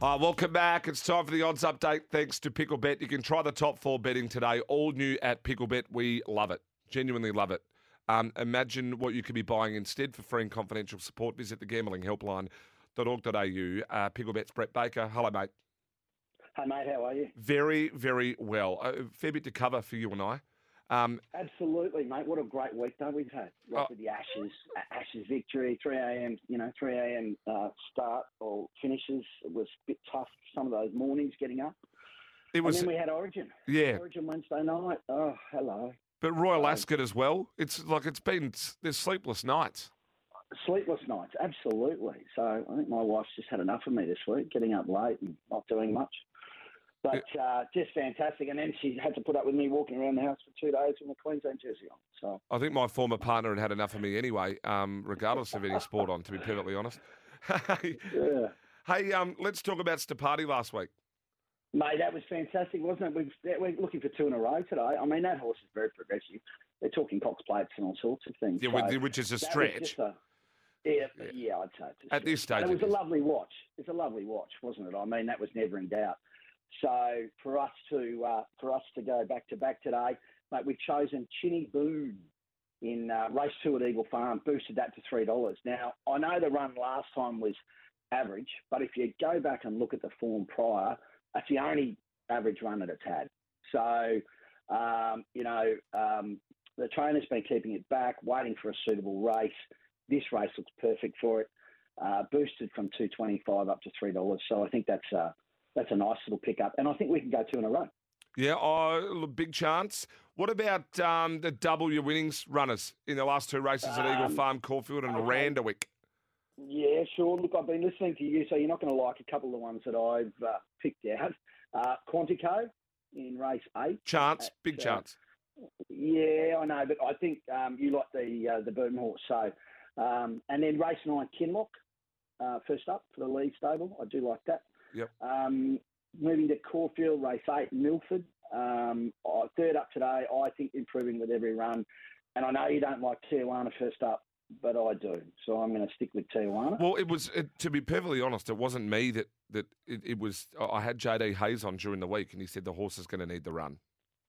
Uh, welcome back. It's time for the odds update. Thanks to Picklebet. You can try the top four betting today. All new at Picklebet. We love it. Genuinely love it. Um, imagine what you could be buying instead for free and confidential support. Visit thegamblinghelpline.org.au. Uh, Picklebet's Brett Baker. Hello, mate. Hey, mate, how are you? Very, very well. A fair bit to cover for you and I. Um, Absolutely, mate. What a great week though we've had. Right Oh. with the Ashes, Ashes victory, 3 a.m. You know, 3 a.m. Uh, start or finishes. It was a bit tough some of those mornings getting up. it was, and then we had Origin. yeah, Origin Wednesday night. Oh, hello. but Royal Oh. Ascot as well. It's like it's been, there's sleepless nights. Sleepless nights, absolutely. So I think my wife's just had enough of me this week, getting up late and not doing much. But uh, just fantastic. And then she had to put up with me walking around the house for two days with a Queensland jersey on. So I think my former partner had had enough of me anyway, um, regardless of any sport on, to be perfectly honest. hey, yeah. hey, um, let's talk about Stapati last week. Mate, that was fantastic, wasn't it? We've, we're looking for two in a row today. I mean, that horse is very progressive. They're talking Cox plates and all sorts of things. Yeah, So which is a stretch. a- yeah, yeah, I'd say At this stage it was a lovely watch. It's a lovely watch, wasn't it? I mean, that was never in doubt. So for us to uh, for us to go back to back today, mate, we've chosen Chinny Boone in uh, race two at Eagle Farm, boosted that to three dollars. Now I know the run last time was average, but if you go back and look at the form prior, that's the only average run that it's had. So um, you know um, the trainer's been keeping it back, waiting for a suitable race. This race looks perfect for it. Uh, boosted from two twenty five up to three dollars. So I think that's that's a nice little pickup, and I think we can go two in a row. Yeah, oh, big chance. What about um, the double your winnings runners in the last two races at Eagle Um, Farm, Caulfield, and okay. Randwick? Yeah, sure. Look, I've been listening to you, so you're not going to like a couple of the ones that I've uh, picked out. Uh, Quantico in race eight. Chance, big Uh, chance. Yeah, I know, but I think um, you like the uh, the boom horse. So, um, and then race nine, Kinlock, uh, first up for the lead stable. I do like that. Yep. Um, moving to Caulfield, race eight, Milford. Um, third up today. I think improving with every run. And I know you don't like Tijuana first up, but I do. So I'm going to stick with Tijuana. Well, it was it, to be perfectly honest, it wasn't me that that it, it was. I had JD Hayes on during the week, and he said the horse is going to need the run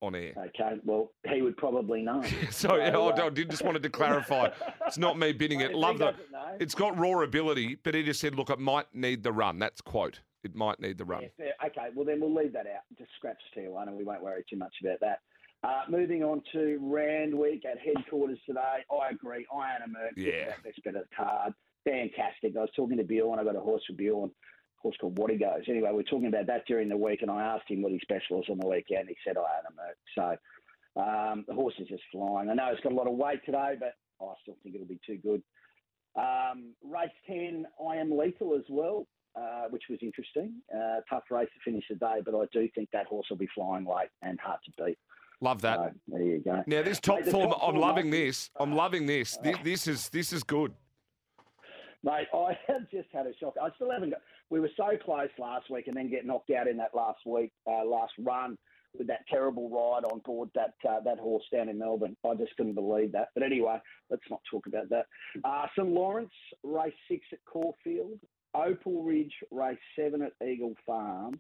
on air. Okay, well, he would probably know. So yeah, I uh, did just wanted to clarify. It's not me bidding it. Love the. It's got raw ability, but he just said, "Look, it might need the run." That's quote. It might need the run. Yeah, fair. Okay, well then we'll leave that out. Just scratch one, and we won't worry too much about that. Uh, moving on to Randwick at headquarters today. I agree. Iron Merck. Yeah. Best bet of the card. Fantastic. I was talking to Bill, Bjorn. I got a horse for Bjorn. A horse called What He Goes. Anyway, we are talking about that during the week, and I asked him what his special was on the weekend. He said Iron Merck. So um, the horse is just flying. I know it's got a lot of weight today, but I still think it'll be too good. Um, race 10, I am lethal as well, uh, which was interesting. Uh, tough race to finish the day, but I do think that horse will be flying late and hard to beat. Love that. So there you go. Now this top Mate, form, top I'm form, loving mate. this. I'm loving this. This, this is this is good. Mate, I have just had a shock. I still haven't got. We were so close last week, and then get knocked out in that last week, uh, last run with that terrible ride on board that uh, that horse down in Melbourne. I just couldn't believe that. But anyway, let's not talk about that. Uh, St Lawrence race six at Caulfield, Opal Ridge race seven at Eagle Farm.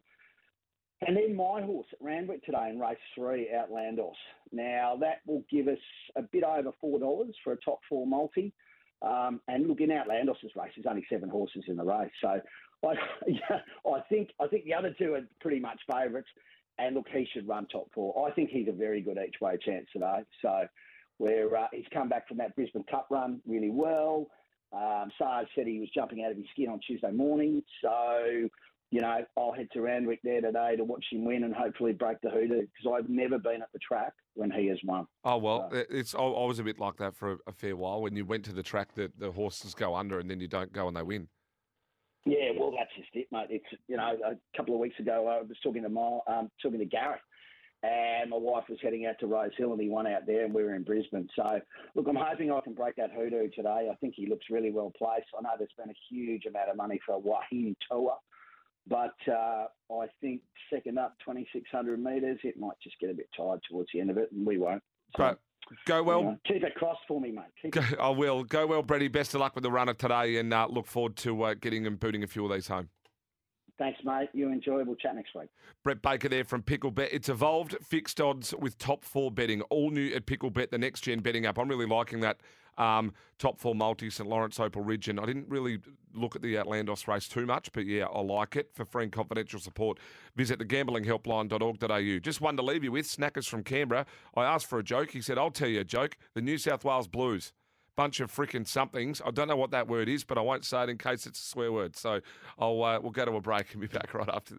And then my horse at Randwick today in race three, Outlandos. Now that will give us a bit over four dollars for a top four multi. Um, and look, in Outlandos's race, there's only seven horses in the race, so I, yeah, I think I think the other two are pretty much favourites. And look, he should run top four. I think he's a very good each way chance today. So where uh, he's come back from that Brisbane Cup run really well. Um, Sarge said he was jumping out of his skin on Tuesday morning, so you know I'll head to Randwick there today to watch him win and hopefully break the hoodoo because I've never been at the track when he has won. Oh well, it's. I, I was a bit like that for a, a fair while. When you went to the track, that the horses go under, and then you don't go and they win. Yeah, well, that's just it, mate. It's you know, a couple of weeks ago, I was talking to my um, talking to Gareth, and my wife was heading out to Rose Hill, and he won out there, and we were in Brisbane. So, look, I'm hoping I can break that hoodoo today. I think he looks really well placed. I know there's been a huge amount of money for a Wahine tour, but uh, I think second up, 2,600 metres, it might just get a bit tired towards the end of it, and we won't. So, Great. Go well. you know, keep it crossed for me, mate. Go, I will. Go well, Brady. Best of luck with the runner today, and uh, look forward to uh, getting and booting a few of these home. Thanks, mate. You enjoy. We'll chat next week. Brett Baker there from Picklebet. It's evolved fixed odds with top four betting. All new at Picklebet, the next gen betting app. I'm really liking that um, top four multi St Lawrence Opal Ridge. And I didn't really look at the Outlandos race too much, but yeah, I like it. For free and confidential support, visit thegamblinghelpline.org.au. Just one to leave you with. Snackers from Canberra. I asked for a joke. He said, I'll tell you a joke. The New South Wales Blues bunch of freaking somethings. I don't know what that word is, but I won't say it in case it's a swear word. So I'll uh, we'll go to a break and be back right after this.